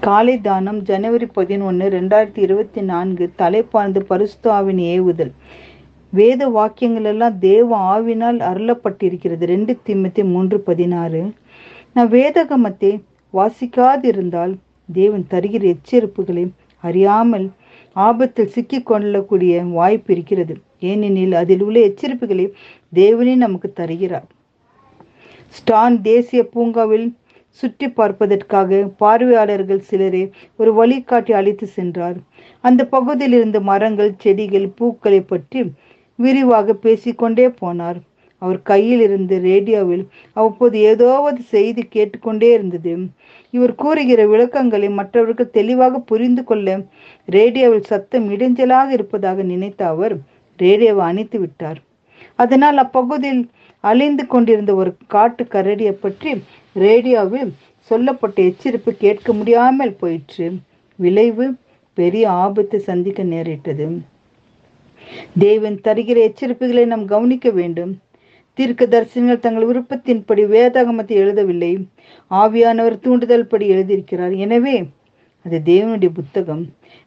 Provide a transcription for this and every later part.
காலை தானம் ஜனவரி பதினொன்று ரெண்டாயிரத்தி இருபத்தி நான்கு தலைப்பானது பரிசுத்தாவின் ஏவுதல். வேத வாக்கியங்கள் எல்லாம் தேவ ஆவினால் அருளப்பட்டிருக்கிறது. ரெண்டு திம்மத்தி மூன்று பதினாறு. நான் வேதகமத்தை வாசிக்காதிருந்தால் தேவன் தருகிற எச்சரிப்புகளை அறியாமல் ஆபத்தில் சிக்கிக் கொள்ளக்கூடிய வாய்ப்பு இருக்கிறது. ஏனெனில் அதில் உள்ள எச்சரிப்புகளை தேவனே நமக்கு தருகிறார். ஸ்டான் தேசிய பூங்காவில் சுற்றி பார்ப்பதற்காக பார்வையாளர்கள் சிலரை ஒரு வழிகாட்டி அழைத்து சென்றார். அந்த பகுதியில் இருந்த மரங்கள் செடிகள் பூக்களை பற்றி விரிவாக பேசிக்கொண்டே போனார். அவர் கையில் இருந்த ரேடியோவில் அவ்வப்போது ஏதோவது செய்தி கேட்டுக்கொண்டே இருந்தது. இவர் கூறுகிற விளக்கங்களை மற்றவர்கள் தெளிவாக புரிந்து கொள்ள ரேடியோவில் சத்தம் இடைஞ்சலாக இருப்பதாக நினைத்த அவர் ரேடியோவை அணைத்து விட்டார். அதனால் அப்பகுதியில் அலைந்து கொண்டிருந்த ஒரு காட்டு கரடியை பற்றி ரேடியோவில் சொல்லப்பட்ட எச்சரிப்பு கேட்க முடியாமல் போயிற்று. விளைவு பெரிய ஆபத்தை சந்திக்க நேரிட்டது. தேவன் தருகிற எச்சரிப்புகளை நாம் கவனிக்க வேண்டும். தீர்க்க தரிசனங்கள் தங்கள் விருப்பத்தின்படி வேதாகமத்தை எழுதவில்லை. ஆவியானவர் தூண்டுதல் படி எழுதியிருக்கிறார். எனவே அது தேவனுடைய புத்தகம்.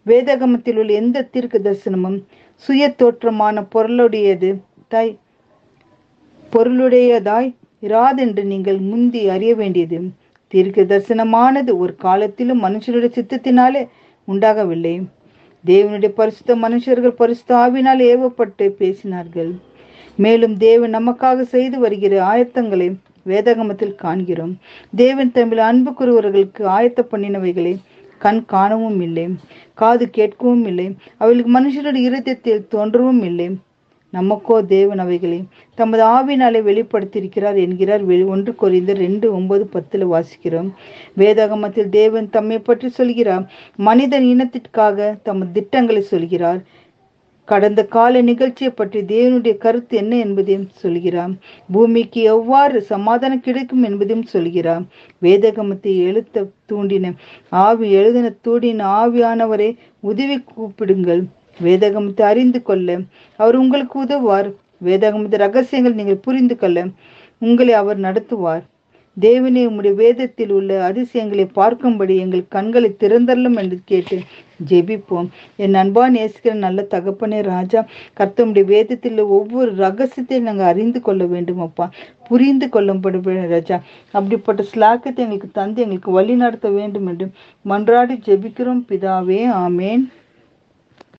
வேதாகமத்தில் உள்ள எந்த தீர்க்க தரிசனமும் சுய தோற்றமான பொருளுடையது தாய் பொருளுடையதாய் இராதென்று நீங்கள் முந்தி அறிய வேண்டியது. தீர்க்க தரிசனமானது ஒரு காலத்திலும் மனுஷனுடைய சித்தத்தினாலே உண்டாகவில்லை. தேவனுடைய பரிசுத்த மனுஷர்கள் பரிசுத்த ஆவினால் ஏவப்பட்டு பேசினார்கள். மேலும் தேவன் நமக்காக செய்து வருகிற ஆயத்தங்களை வேதகமத்தில் காண்கிறோம். தேவன் தமிழ் அன்பு கூறுவர்களுக்கு ஆயத்த பண்ணினவைகளை கண் காணவும் இல்லை காது கேட்கவும் இல்லை அவர்களுக்கு மனுஷனுடைய இருதயத்தில் தோன்றவும் இல்லை. நமக்கோ தேவன் அவைகளை. தமது ஆவினாலே வெளிப்படுத்தியிருக்கிறார் என்கிறார் ஒன்று குறைந்த ரெண்டு ஒன்பது பத்தில் வாசிக்கிறோம். வேதாகமத்தில் தேவன் தம்மை பற்றி சொல்கிறார். மனிதன் இனத்திற்காக தமது திட்டங்களை சொல்கிறார். கடந்த கால நிகழ்ச்சியை பற்றி தேவனுடைய கருத்து என்ன என்பதையும் சொல்கிறார். பூமிக்கு எவ்வாறு சமாதானம் கிடைக்கும் என்பதையும் சொல்கிறார். வேதகமத்தை எழுத்த தூண்டின ஆவி எழுதின தூண்டின ஆவியானவரை உதவி கூப்பிடுங்கள். வேதகமத்தை அறிந்து கொள்ள அவர் உங்களுக்கு உதவுவார். வேதகமத்து ரகசியங்கள் நீங்கள் புரிந்து கொள்ள உங்களை அவர் நடத்துவார். தேவனே உம்முடைய வேதத்தில் உள்ள அதிசயங்களை பார்க்கும்படி எங்கள் கண்களை திறந்தரலும் என்று கேட்டு ஜெபிப்போம். என் அன்பா நேசிக்கிற நல்ல தகப்பனே ராஜா கர்த்தமுடைய வேதத்தில் ஒவ்வொரு ரகசியத்தையும் நாங்கள் அறிந்து கொள்ள வேண்டும் அப்பா. புரிந்து கொள்ளப்படுவேன் ராஜா அப்படிப்பட்ட ஸ்லாக்கத்தை எங்களுக்கு தந்து எங்களுக்கு வழி நடத்த வேண்டும் என்று மன்றாடி ஜெபிக்கிறோம். பிதாவே ஆமேன்.